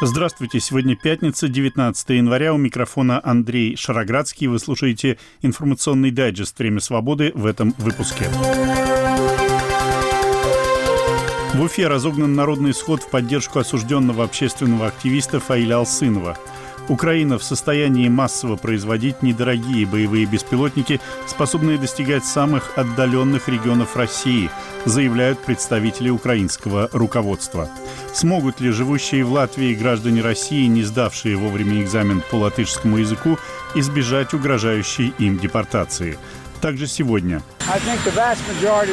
Здравствуйте, сегодня пятница, 19 января. У микрофона Андрей Шароградский. Вы слушаете информационный дайджест «Время свободы» в этом выпуске. В Уфе разогнан народный сход в поддержку осужденного общественного активиста Фаиля Алсынова. Украина в состоянии массово производить недорогие боевые беспилотники, способные достигать самых отдаленных регионов России, заявляют представители украинского руководства. Смогут ли живущие в Латвии граждане России, не сдавшие вовремя экзамен по латышскому языку, избежать угрожающей им депортации? Также сегодня.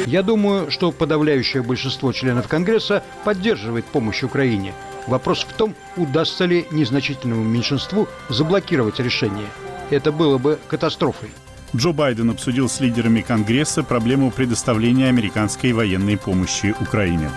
Я думаю, что подавляющее большинство членов Конгресса поддерживает помощь Украине. Вопрос в том, удастся ли незначительному меньшинству заблокировать решение. Это было бы катастрофой. Джо Байден обсудил с лидерами Конгресса проблему предоставления американской военной помощи Украине.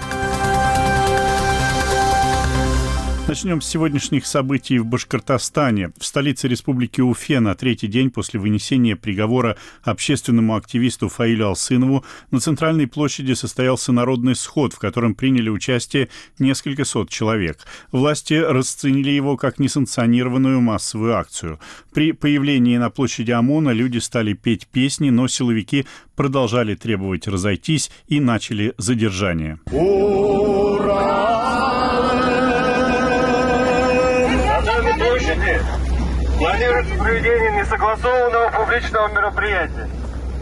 Начнем с сегодняшних событий в Башкортостане. В столице республики Уфе на третий день после вынесения приговора общественному активисту Фаилю Алсынову на центральной площади состоялся народный сход, в котором приняли участие несколько сот человек. Власти расценили его как несанкционированную массовую акцию. При появлении на площади ОМОНа люди стали петь песни, но силовики продолжали требовать разойтись и начали задержание. Ура! Планируется проведение несогласованного публичного мероприятия.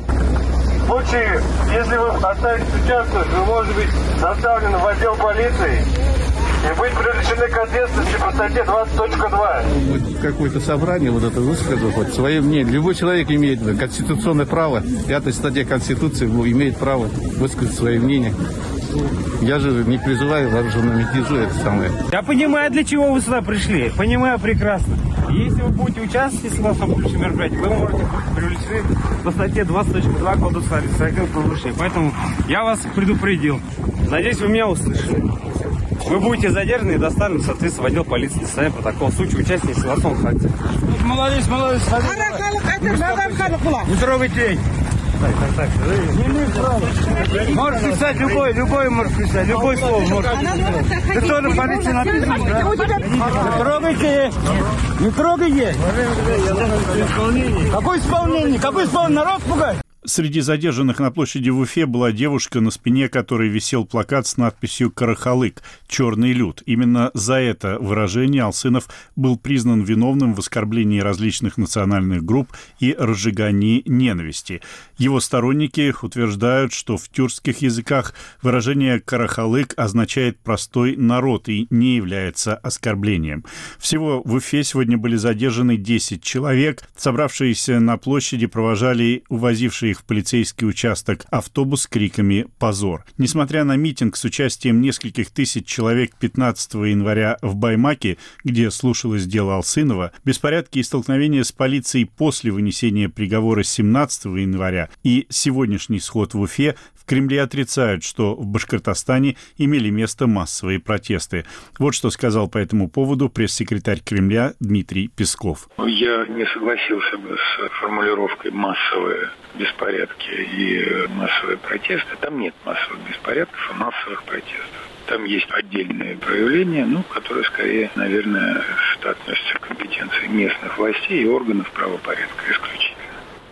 В случае, если вы останетесь участвовать, вы можете быть доставлены в отдел полиции и быть привлечены к ответственности по статье 20.2. Какое-то собрание вот это высказал, вот свое мнение. Любой человек имеет конституционное право, пятая статья Конституции имеет право высказать свое мнение. Я же не призываю вооруженную мятежу, это самое. Я понимаю, для чего вы сюда пришли. Понимаю прекрасно. Если вы будете участвовать в публичном мероприятии, вы можете быть привлечены по статье 20.2 Кодекса административных правонарушений. Поэтому я вас предупредил. Надеюсь, вы меня услышали. Вы будете задержаны и доставлены, соответственно, в отдел полиции составим протокол в случае участия в согласованных акциях. Молодец, молодец. Не трогайте. Можешь писать любой, любой можешь писать, любой слово можешь писать. Ты тоже полиции написано, да? Не трогайте, не трогайте. Какое исполнение? Какое исполнение? Народ пугать? Среди задержанных на площади в Уфе была девушка, на спине которой висел плакат с надписью «Карахалык. Черный люд». Именно за это выражение Алсынов был признан виновным в оскорблении различных национальных групп и разжигании ненависти. Его сторонники утверждают, что в тюркских языках выражение «карахалык» означает «простой народ» и не является оскорблением. Всего в Уфе сегодня были задержаны 10 человек. Собравшиеся на площади провожали увозившие их в полицейский участок автобус с криками «Позор!». Несмотря на митинг с участием нескольких тысяч человек 15 января в Баймаке, где слушалось дело Алсынова, беспорядки и столкновения с полицией после вынесения приговора 17 января и сегодняшний сход в Уфе Кремле отрицают, что в Башкортостане имели место массовые протесты. Вот что сказал по этому поводу пресс-секретарь Кремля Дмитрий Песков. Я не согласился бы с формулировкой «массовые беспорядки» и «массовые протесты». Там нет массовых беспорядков и массовых протестов. Там есть отдельные проявления, ну, которые скорее, наверное, относятся к компетенции местных властей и органов правопорядка исключительно.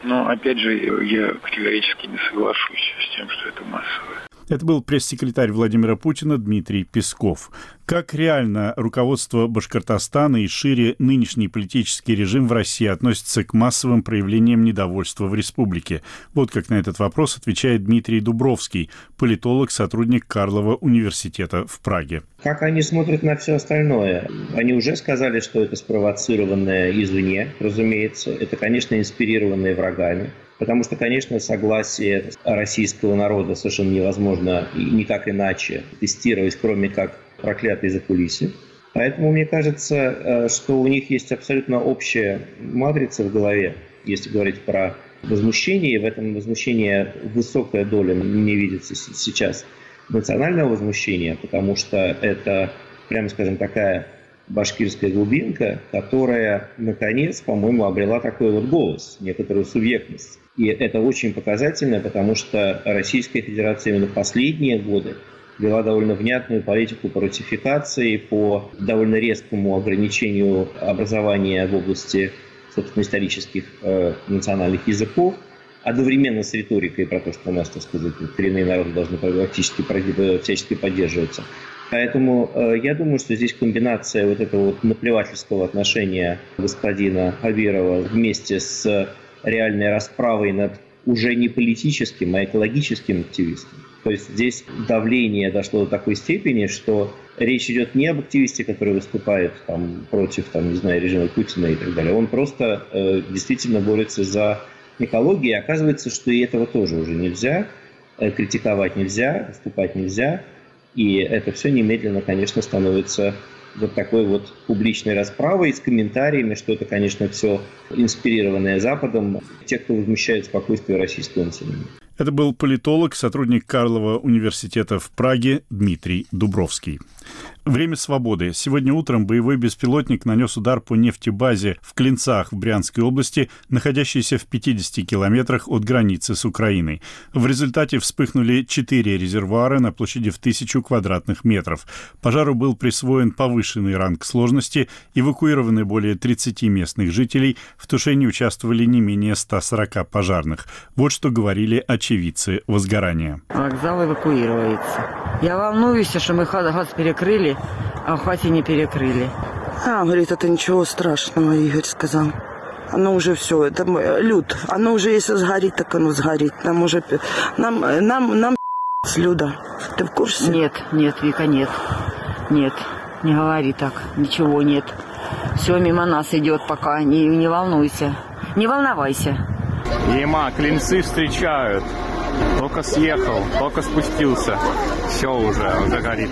Но, опять же, я категорически не соглашусь с тем, что это массовое. Это был пресс-секретарь Владимира Путина Дмитрий Песков. Как реально руководство Башкортостана и шире нынешний политический режим в России относится к массовым проявлениям недовольства в республике? Вот как на этот вопрос отвечает Дмитрий Дубровский, политолог, сотрудник Карлова университета в Праге. Как они смотрят на все остальное? Они уже сказали, что это спровоцированное извне, разумеется. Это, конечно, инспирированное врагами. Потому что, конечно, согласие российского народа совершенно невозможно никак иначе тестировать, кроме как проклятые закулисье. Поэтому мне кажется, э, что у них есть абсолютно общая матрица в голове, если говорить про возмущение. В этом возмущении высокая доля не видится сейчас национального возмущения, потому что это, прямо скажем, такая башкирская глубинка, которая, наконец, по-моему, обрела такой вот голос, некоторую субъектность. И это очень показательно, потому что Российская Федерация именно последние годы вела довольно внятную политику по ратификации, по довольно резкому ограничению образования в области, собственно, исторических э, национальных языков, одновременно с риторикой про то, что у нас, так сказать, коренные народы должны практически всячески поддерживаться. Поэтому э, я думаю, что здесь комбинация вот этого вот наплевательского отношения господина Хабирова вместе с реальной расправой над уже не политическим, а экологическим активистом. То есть здесь давление дошло до такой степени, что речь идет не об активисте, который выступает там, против, там, не знаю, режима Путина и так далее. Он просто э, действительно борется за экологию. И оказывается, что и этого тоже уже нельзя. Э, критиковать нельзя, выступать нельзя. И это все немедленно, конечно, становится вот такой вот публичной расправой с комментариями, что это, конечно, все инспирированное Западом, те, кто возмущает спокойствие российского населения. Это был политолог, сотрудник Карлова университета в Праге Дмитрий Дубровский. Время свободы. Сегодня утром боевой беспилотник нанес удар по нефтебазе в Клинцах в Брянской области, находящейся в 50 километрах от границы с Украиной. В результате вспыхнули четыре резервуара на площади в тысячу квадратных метров. Пожару был присвоен повышенный ранг сложности, эвакуированы более 30 местных жителей, в тушении участвовали не менее 140 пожарных. Вот что говорили очевидцы возгорания. Вокзал эвакуируется. Я волнуюсь, что мы газ перекрыли, а в хате не перекрыли. А, говорит, это ничего страшного, Игорь сказал. Оно уже все, это люд. Оно уже если сгорит, так оно сгорит. Нам уже, нам, нам, нам с люда. Ты в курсе? Нет, нет, Вика, нет. Нет, не говори так, ничего нет. Все мимо нас идет пока, не, не волнуйся. Не волновайся. Ема, клинцы встречают. Только съехал, только спустился. Все уже, уже горит.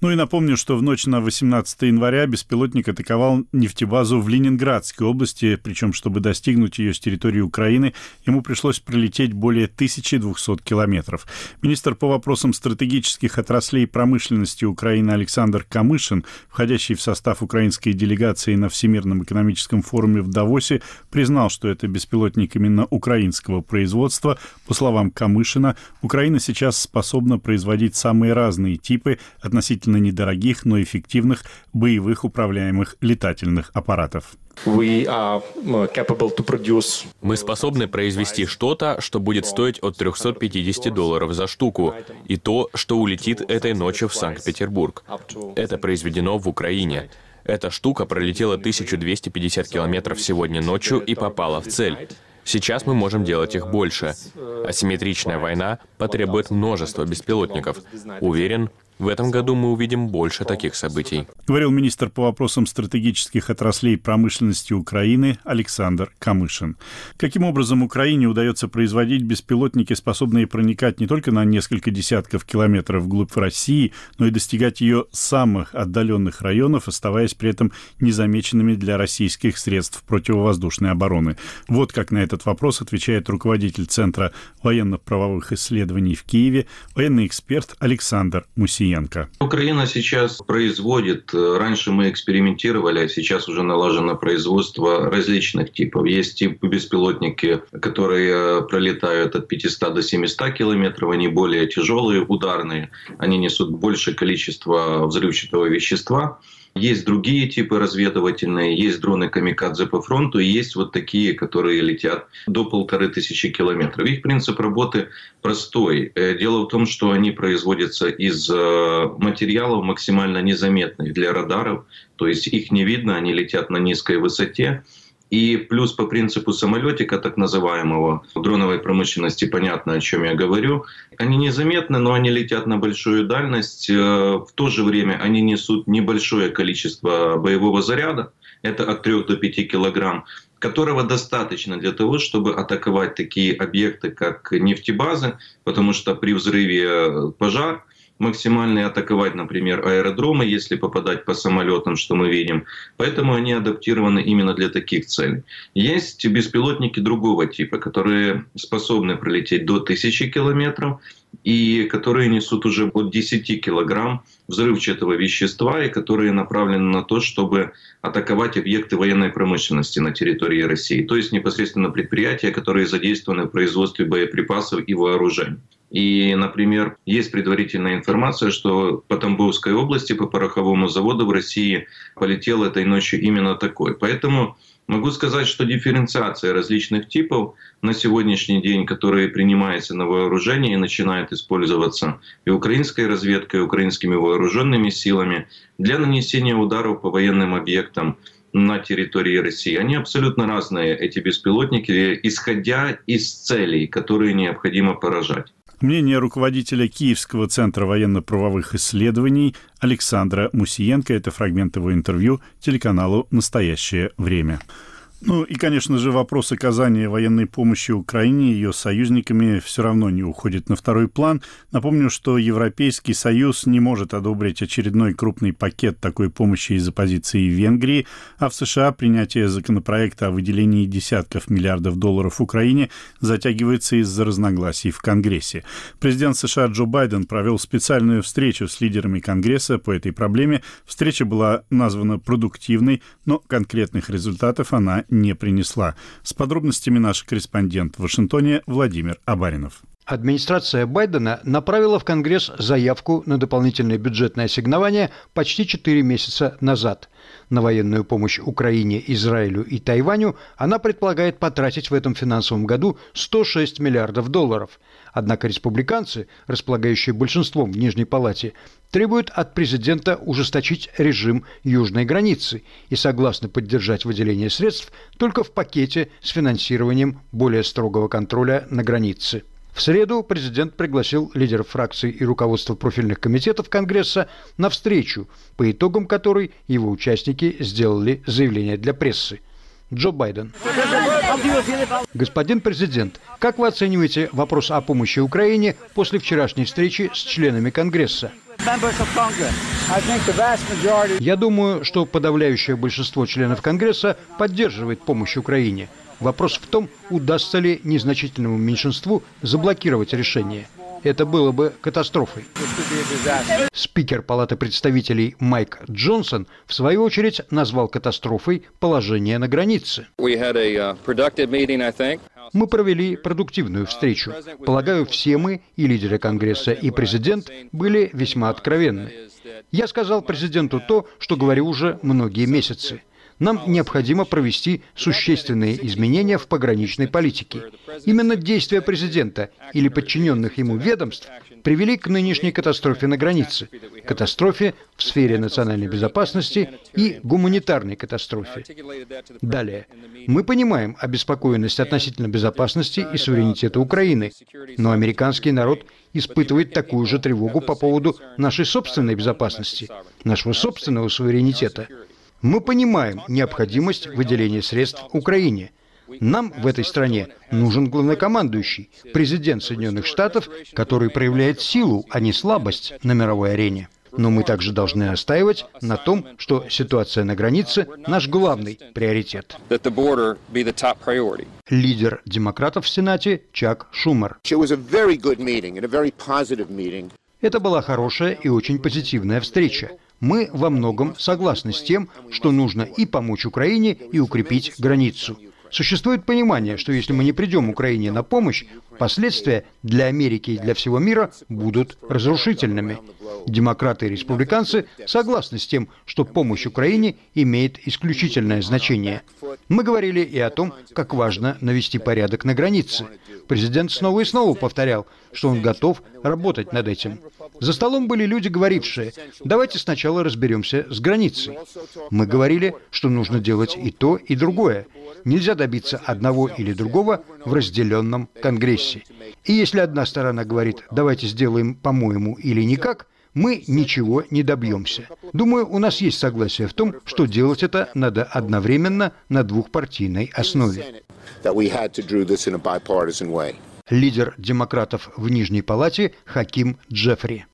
Ну и напомню, что в ночь на 18 января беспилотник атаковал нефтебазу в Ленинградской области, причем, чтобы достигнуть ее с территории Украины, ему пришлось пролететь более 1200 километров. Министр по вопросам стратегических отраслей промышленности Украины Александр Камышин, входящий в состав украинской делегации на Всемирном экономическом форуме в Давосе, признал, что это беспилотник именно украинского производства. По словам Камышина, Украина сейчас способна производить самые разные типы относительно относительно недорогих, но эффективных боевых управляемых летательных аппаратов. Uh, Мы способны произвести что-то, что будет стоить от 350 долларов за штуку, и то, что улетит этой ночью в Санкт-Петербург. Это произведено в Украине. Эта штука пролетела 1250 километров сегодня ночью и попала в цель. Сейчас мы можем делать их больше. Асимметричная война потребует множества беспилотников. Уверен, в этом году мы увидим больше таких событий. Говорил министр по вопросам стратегических отраслей промышленности Украины Александр Камышин. Каким образом Украине удается производить беспилотники, способные проникать не только на несколько десятков километров вглубь России, но и достигать ее самых отдаленных районов, оставаясь при этом незамеченными для российских средств противовоздушной обороны? Вот как на этот вопрос отвечает руководитель Центра военно-правовых исследований в Киеве, военный эксперт Александр Мусиев. Корниенко. Украина сейчас производит, раньше мы экспериментировали, а сейчас уже налажено производство различных типов. Есть типы беспилотники, которые пролетают от 500 до 700 километров, они более тяжелые, ударные, они несут большее количество взрывчатого вещества. Есть другие типы разведывательные, есть дроны камикадзе по фронту, и есть вот такие, которые летят до полторы тысячи километров. Их принцип работы простой. Э, дело в том, что они производятся из э, материалов максимально незаметных для радаров, то есть их не видно, они летят на низкой высоте, и плюс по принципу самолетика, так называемого, дроновой промышленности понятно, о чем я говорю. Они незаметны, но они летят на большую дальность. Э, в то же время они несут небольшое количество боевого заряда. Это от 3 до 5 килограмм которого достаточно для того, чтобы атаковать такие объекты, как нефтебазы, потому что при взрыве пожар максимально атаковать, например, аэродромы, если попадать по самолетам, что мы видим. Поэтому они адаптированы именно для таких целей. Есть беспилотники другого типа, которые способны пролететь до 1000 километров и которые несут уже от 10 килограмм взрывчатого вещества и которые направлены на то, чтобы атаковать объекты военной промышленности на территории России. То есть непосредственно предприятия, которые задействованы в производстве боеприпасов и вооружений. И, например, есть предварительная информация, что по Тамбовской области, по пороховому заводу в России полетел этой ночью именно такой. Поэтому Могу сказать, что дифференциация различных типов на сегодняшний день, которые принимаются на вооружение и начинают использоваться и украинской разведкой, и украинскими вооруженными силами для нанесения ударов по военным объектам на территории России. Они абсолютно разные, эти беспилотники, исходя из целей, которые необходимо поражать. Мнение руководителя Киевского центра военно-правовых исследований Александра Мусиенко. Это фрагмент его интервью телеканалу «Настоящее время». Ну и, конечно же, вопрос оказания военной помощи Украине и ее союзниками все равно не уходит на второй план. Напомню, что Европейский Союз не может одобрить очередной крупный пакет такой помощи из-за позиции Венгрии, а в США принятие законопроекта о выделении десятков миллиардов долларов Украине затягивается из-за разногласий в Конгрессе. Президент США Джо Байден провел специальную встречу с лидерами Конгресса по этой проблеме. Встреча была названа продуктивной, но конкретных результатов она не принесла. С подробностями наш корреспондент в Вашингтоне Владимир Абаринов. Администрация Байдена направила в Конгресс заявку на дополнительное бюджетное ассигнование почти 4 месяца назад. На военную помощь Украине, Израилю и Тайваню она предполагает потратить в этом финансовом году 106 миллиардов долларов. Однако республиканцы, располагающие большинством в Нижней Палате, требуют от президента ужесточить режим южной границы и согласны поддержать выделение средств только в пакете с финансированием более строгого контроля на границе. В среду президент пригласил лидеров фракций и руководство профильных комитетов Конгресса на встречу, по итогам которой его участники сделали заявление для прессы. Джо Байден. Господин президент, как вы оцениваете вопрос о помощи Украине после вчерашней встречи с членами Конгресса? Я думаю, что подавляющее большинство членов Конгресса поддерживает помощь Украине – Вопрос в том, удастся ли незначительному меньшинству заблокировать решение. Это было бы катастрофой. Спикер Палаты представителей Майк Джонсон, в свою очередь, назвал катастрофой положение на границе. Мы провели продуктивную встречу. Полагаю, все мы, и лидеры Конгресса, и президент, были весьма откровенны. Я сказал президенту то, что говорю уже многие месяцы. Нам необходимо провести существенные изменения в пограничной политике. Именно действия президента или подчиненных ему ведомств привели к нынешней катастрофе на границе, катастрофе в сфере национальной безопасности и гуманитарной катастрофе. Далее. Мы понимаем обеспокоенность относительно безопасности и суверенитета Украины, но американский народ испытывает такую же тревогу по поводу нашей собственной безопасности, нашего собственного суверенитета – мы понимаем необходимость выделения средств Украине. Нам в этой стране нужен главнокомандующий, президент Соединенных Штатов, который проявляет силу, а не слабость на мировой арене. Но мы также должны настаивать на том, что ситуация на границе – наш главный приоритет. Лидер демократов в Сенате Чак Шумер. Это была хорошая и очень позитивная встреча. Мы во многом согласны с тем, что нужно и помочь Украине, и укрепить границу. Существует понимание, что если мы не придем Украине на помощь, последствия для Америки и для всего мира будут разрушительными. Демократы и республиканцы согласны с тем, что помощь Украине имеет исключительное значение. Мы говорили и о том, как важно навести порядок на границе. Президент снова и снова повторял, что он готов работать над этим. За столом были люди, говорившие, давайте сначала разберемся с границей. Мы говорили, что нужно делать и то, и другое. Нельзя добиться одного или другого в разделенном Конгрессе. И если одна сторона говорит, давайте сделаем по-моему или никак, мы ничего не добьемся. Думаю, у нас есть согласие в том, что делать это надо одновременно на двухпартийной основе. Лидер демократов в Нижней Палате Хаким Джеффри.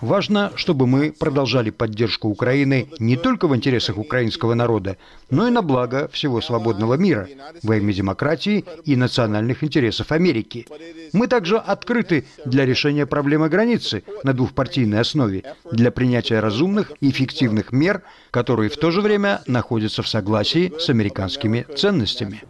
Важно, чтобы мы продолжали поддержку Украины не только в интересах украинского народа, но и на благо всего свободного мира, во имя демократии и национальных интересов Америки. Мы также открыты для решения проблемы границы на двухпартийной основе, для принятия разумных и эффективных мер, которые в то же время находятся в согласии с американскими ценностями.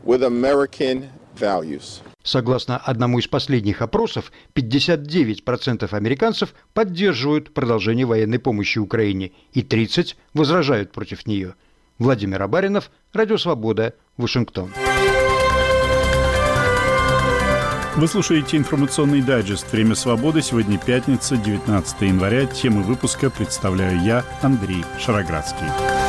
Согласно одному из последних опросов, 59% американцев поддерживают продолжение военной помощи Украине и 30% возражают против нее. Владимир Абаринов, Радио Свобода, Вашингтон. Вы слушаете информационный дайджест «Время свободы». Сегодня пятница, 19 января. Темы выпуска представляю я, Андрей Шароградский.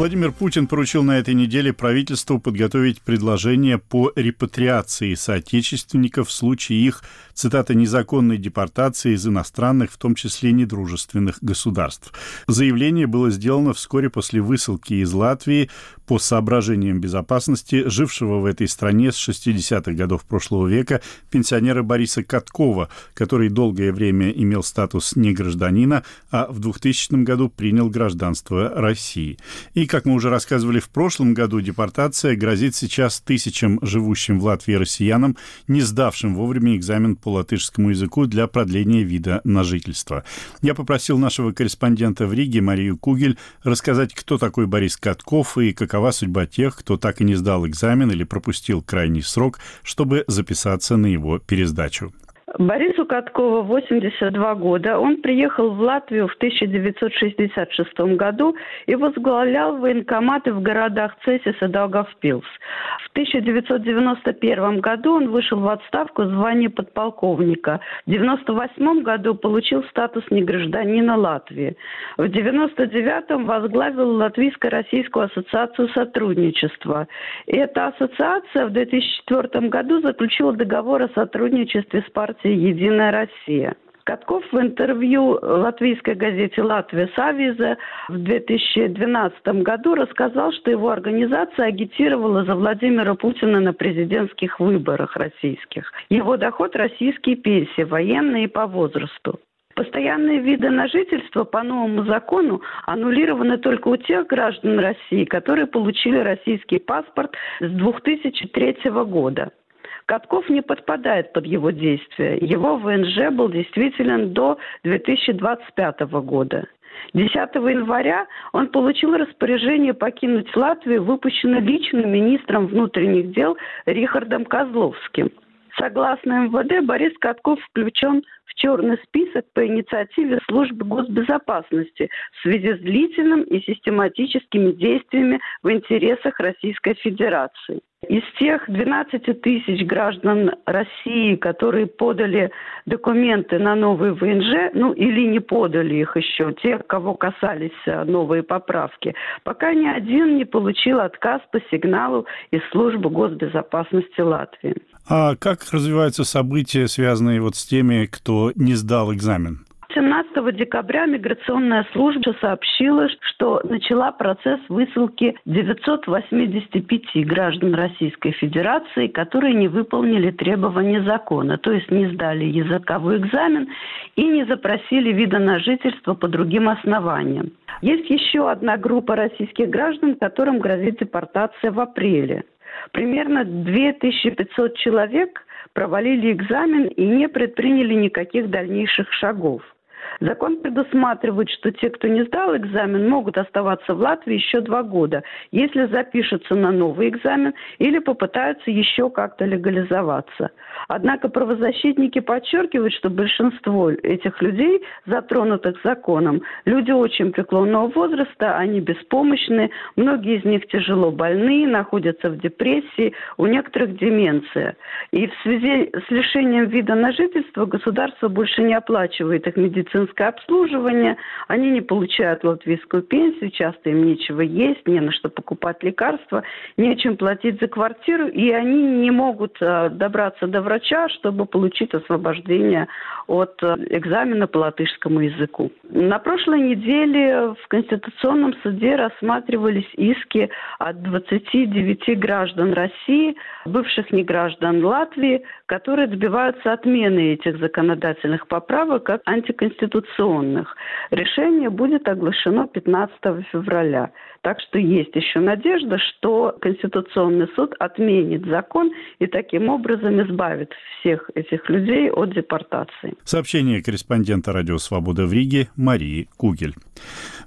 Владимир Путин поручил на этой неделе правительству подготовить предложение по репатриации соотечественников в случае их, цитата, незаконной депортации из иностранных, в том числе недружественных государств. Заявление было сделано вскоре после высылки из Латвии по соображениям безопасности жившего в этой стране с 60-х годов прошлого века пенсионера Бориса Каткова, который долгое время имел статус негражданина, а в 2000 году принял гражданство России. И, как мы уже рассказывали в прошлом году, депортация грозит сейчас тысячам живущим в Латвии россиянам, не сдавшим вовремя экзамен по латышскому языку для продления вида на жительство. Я попросил нашего корреспондента в Риге Марию Кугель рассказать, кто такой Борис Катков и какова какова судьба тех, кто так и не сдал экзамен или пропустил крайний срок, чтобы записаться на его пересдачу. Борису Каткову 82 года. Он приехал в Латвию в 1966 году и возглавлял военкоматы в городах Цесис и Даугавпилс. В 1991 году он вышел в отставку звания подполковника. В 1998 году получил статус негражданина Латвии. В 1999 возглавил Латвийско-Российскую ассоциацию сотрудничества. И эта ассоциация в 2004 году заключила договор о сотрудничестве с партией партии «Единая Россия». Катков в интервью латвийской газете «Латвия Савиза» в 2012 году рассказал, что его организация агитировала за Владимира Путина на президентских выборах российских. Его доход – российские пенсии, военные и по возрасту. Постоянные виды на жительство по новому закону аннулированы только у тех граждан России, которые получили российский паспорт с 2003 года. Катков не подпадает под его действия. Его ВНЖ был действителен до 2025 года. 10 января он получил распоряжение покинуть Латвию, выпущенное лично министром внутренних дел Рихардом Козловским. Согласно МВД, Борис Катков включен в черный список по инициативе службы госбезопасности в связи с длительным и систематическими действиями в интересах Российской Федерации. Из тех 12 тысяч граждан России, которые подали документы на новый ВНЖ, ну или не подали их еще, тех, кого касались э, новые поправки, пока ни один не получил отказ по сигналу из службы госбезопасности Латвии. А как развиваются события, связанные вот с теми, кто не сдал экзамен? 17 декабря миграционная служба сообщила, что начала процесс высылки 985 граждан Российской Федерации, которые не выполнили требования закона, то есть не сдали языковой экзамен и не запросили вида на жительство по другим основаниям. Есть еще одна группа российских граждан, которым грозит депортация в апреле. Примерно 2500 человек провалили экзамен и не предприняли никаких дальнейших шагов. Закон предусматривает, что те, кто не сдал экзамен, могут оставаться в Латвии еще два года, если запишутся на новый экзамен или попытаются еще как-то легализоваться. Однако правозащитники подчеркивают, что большинство этих людей, затронутых законом, люди очень преклонного возраста, они беспомощны, многие из них тяжело больны, находятся в депрессии, у некоторых деменция. И в связи с лишением вида на жительство государство больше не оплачивает их медицинское медицинское обслуживание, они не получают латвийскую пенсию, часто им нечего есть, не на что покупать лекарства, нечем платить за квартиру, и они не могут э, добраться до врача, чтобы получить освобождение от э, экзамена по латышскому языку. На прошлой неделе в Конституционном суде рассматривались иски от 29 граждан России, бывших неграждан Латвии, которые добиваются отмены этих законодательных поправок как антиконституционных конституционных. Решение будет оглашено 15 февраля. Так что есть еще надежда, что Конституционный суд отменит закон и таким образом избавит всех этих людей от депортации. Сообщение корреспондента «Радио Свобода» в Риге Марии Кугель.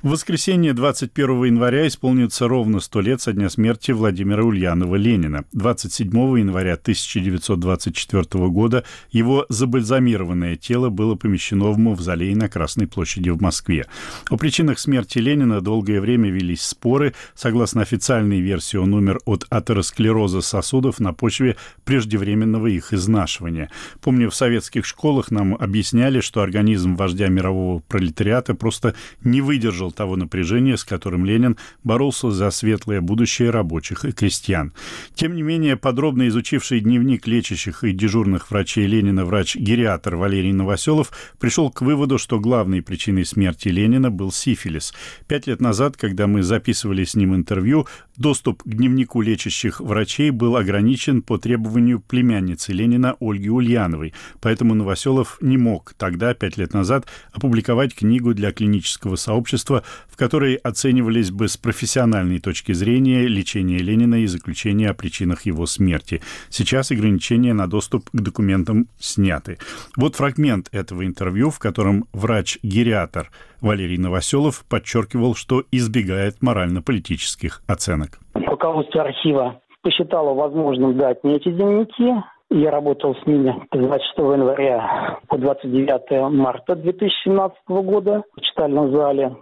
В воскресенье 21 января исполнится ровно сто лет со дня смерти Владимира Ульянова-Ленина. 27 января 1924 года его забальзамированное тело было помещено в мавзолей на Красной площади в Москве. О причинах смерти Ленина долгое время велись споры. Согласно официальной версии, он умер от атеросклероза сосудов на почве преждевременного их изнашивания. Помню, в советских школах нам объясняли, что организм вождя мирового пролетариата просто не выдержал того напряжения, с которым Ленин боролся за светлое будущее рабочих и крестьян. Тем не менее, подробно изучивший дневник лечащих и дежурных врачей Ленина врач-гериатр Валерий Новоселов пришел к выводу, что главной причиной смерти Ленина был сифилис. Пять лет назад, когда мы записывали с ним интервью, доступ к дневнику лечащих врачей был ограничен по требованию племянницы Ленина Ольги Ульяновой, поэтому Новоселов не мог тогда, пять лет назад, опубликовать книгу для клинического сообщества, в которой оценивались бы с профессиональной точки зрения лечение Ленина и заключение о причинах его смерти. Сейчас ограничения на доступ к документам сняты. Вот фрагмент этого интервью, в котором врач-гериатр Валерий Новоселов подчеркивал, что избегает морально-политических оценок. Руководство архива посчитало возможным дать мне эти дневники, я работал с ними с 26 января по 29 марта 2017 года в читальном зале.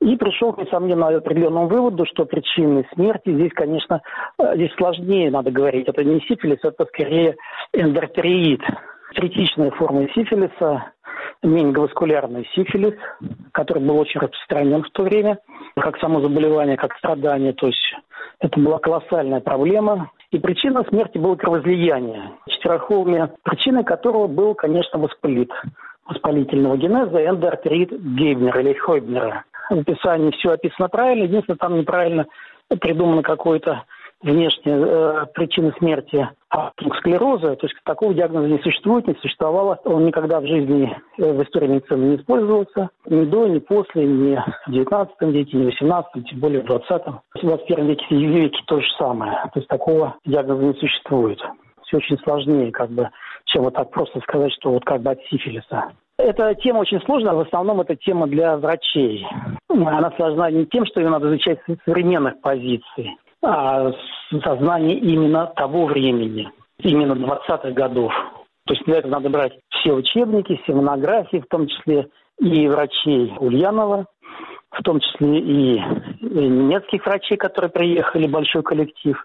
И пришел, несомненно, к определенному выводу, что причины смерти здесь, конечно, э, здесь сложнее надо говорить. Это не сифилис, это скорее эндортериит. Критичная форма сифилиса, менинговаскулярный сифилис, который был очень распространен в то время, как само заболевание, как страдание. То есть это была колоссальная проблема. И причина смерти было кровоизлияние. Четырехолме, причиной которого был, конечно, воспалит воспалительного генеза эндоартерит Гейбнера или Хойбнера. В описании все описано правильно, единственное, там неправильно придумано какое-то внешние э, причины смерти склероза, то есть такого диагноза не существует, не существовало. Он никогда в жизни, э, в истории медицины не использовался. Ни до, ни после, ни в 19 веке, ни в 18, тем более в 20 В 21 веке, в веке то же самое. То есть такого диагноза не существует. Все очень сложнее, как бы, чем вот так просто сказать, что вот как бы от сифилиса. Эта тема очень сложная, в основном это тема для врачей. Она сложна не тем, что ее надо изучать с современных позиций, а сознание именно того времени, именно 20-х годов. То есть для этого надо брать все учебники, все монографии, в том числе и врачей Ульянова, в том числе и немецких врачей, которые приехали, большой коллектив,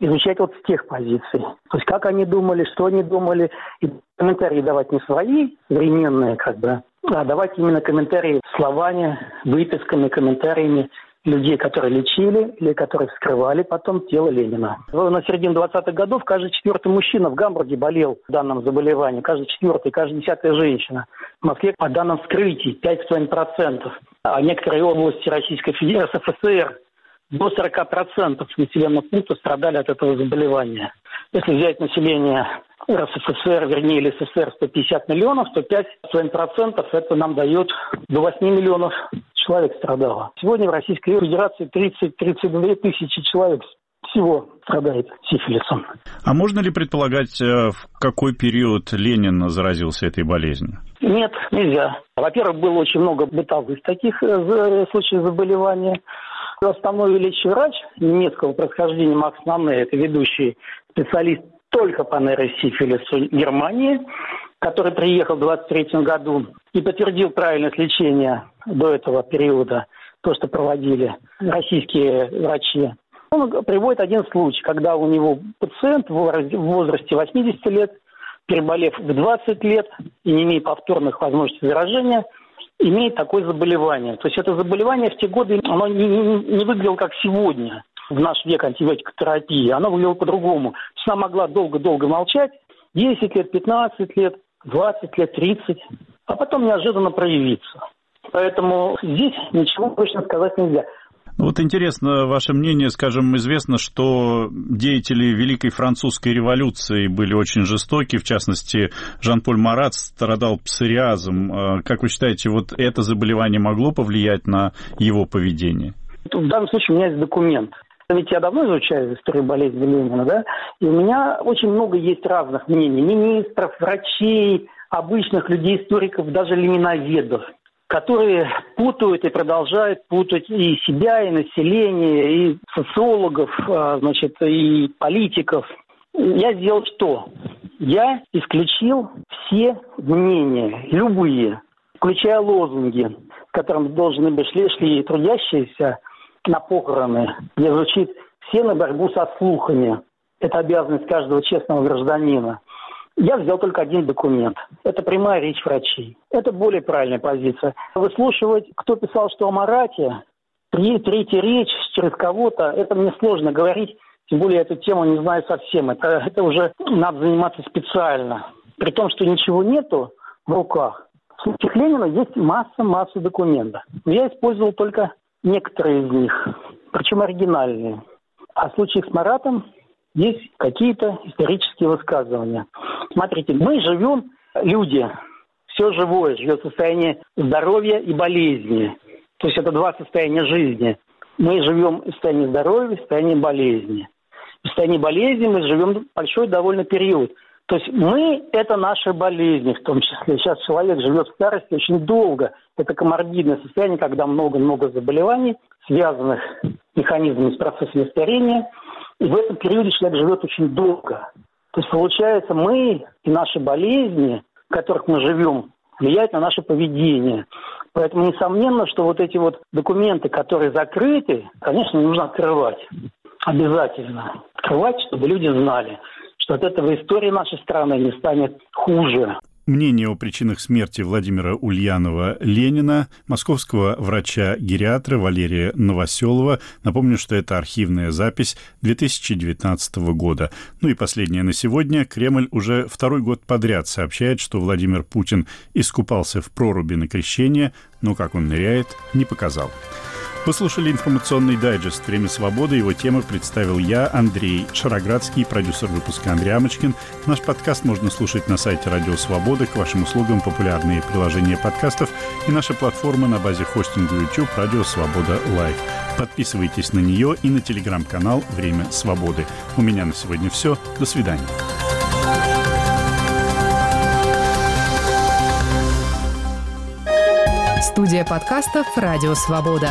изучать вот с тех позиций. То есть как они думали, что они думали, и комментарии давать не свои современные, как бы, а давать именно комментарии словами, выписками, комментариями людей, которые лечили или которые вскрывали потом тело Ленина. На середине 20-х годов каждый четвертый мужчина в Гамбурге болел данным заболеванием. Каждый четвертый, каждая десятая женщина. В Москве по данным вскрытий 5,5%. А некоторые области Российской Федерации, СССР до 40% населенных пунктов страдали от этого заболевания. Если взять население РСФСР, вернее, или СССР 150 миллионов, то 5,5% это нам дает до 8 миллионов человек страдало. Сегодня в Российской Федерации 30-32 тысячи человек всего страдает сифилисом. А можно ли предполагать, э, в какой период Ленин заразился этой болезнью? Нет, нельзя. Во-первых, было очень много бытовых таких э, случаев заболевания. Основной лечащий врач немецкого происхождения Макс Нанне, это ведущий специалист только по нейросифилису Германии, который приехал в 23 году и подтвердил правильность лечения до этого периода, то, что проводили российские врачи. Он приводит один случай, когда у него пациент в возрасте 80 лет, переболев в 20 лет и не имея повторных возможностей заражения, имеет такое заболевание. То есть это заболевание в те годы, оно не, не, не выглядело как сегодня, в наш век антибиотикотерапии. Оно выглядело по-другому. Она могла долго-долго молчать, 10 лет, 15 лет, 20 лет, 30, а потом неожиданно проявиться. Поэтому здесь ничего точно сказать нельзя. Ну, вот интересно ваше мнение. Скажем, известно, что деятели Великой Французской революции были очень жестоки. В частности, Жан-Поль Марат страдал псориазом. А как вы считаете, вот это заболевание могло повлиять на его поведение? В данном случае у меня есть документ. Ведь я давно изучаю историю болезни Ленина, да, и у меня очень много есть разных мнений. Министров, врачей, обычных людей, историков, даже лениноведов которые путают и продолжают путать и себя, и население, и социологов, а, значит, и политиков. Я сделал что? Я исключил все мнения, любые, включая лозунги, с которыми должны быть шли, шли трудящиеся на похороны, где звучит «все на борьбу со слухами». Это обязанность каждого честного гражданина. Я взял только один документ. Это прямая речь врачей. Это более правильная позиция. Выслушивать, кто писал, что о Марате, третья речь через кого-то, это мне сложно говорить. Тем более эту тему не знаю совсем. Это, это уже надо заниматься специально. При том, что ничего нету в руках. В случае Ленина есть масса-масса документов. Я использовал только некоторые из них, причем оригинальные. А в случае с Маратом есть какие-то исторические высказывания. Смотрите, мы живем, люди, все живое живет в состоянии здоровья и болезни. То есть это два состояния жизни. Мы живем в состоянии здоровья, в состоянии болезни. В состоянии болезни мы живем большой довольно период. То есть мы – это наши болезни в том числе. Сейчас человек живет в старости очень долго. Это коморбидное состояние, когда много-много заболеваний, связанных механизмами с процессами старения. И в этом периоде человек живет очень долго. То есть получается, мы и наши болезни, в которых мы живем, влияют на наше поведение. Поэтому несомненно, что вот эти вот документы, которые закрыты, конечно, нужно открывать. Обязательно. Открывать, чтобы люди знали, что от этого история нашей страны не станет хуже. Мнение о причинах смерти Владимира Ульянова Ленина, московского врача-гериатра Валерия Новоселова. Напомню, что это архивная запись 2019 года. Ну и последнее на сегодня. Кремль уже второй год подряд сообщает, что Владимир Путин искупался в проруби на крещение, но как он ныряет, не показал. Вы слушали информационный дайджест «Время свободы». Его темы представил я, Андрей Шароградский, продюсер выпуска Андрей Амочкин. Наш подкаст можно слушать на сайте Радио Свободы. К вашим услугам популярные приложения подкастов и наша платформа на базе хостинга YouTube «Радио Свобода Лайв». Подписывайтесь на нее и на телеграм-канал «Время свободы». У меня на сегодня все. До свидания. Студия подкастов «Радио Свобода».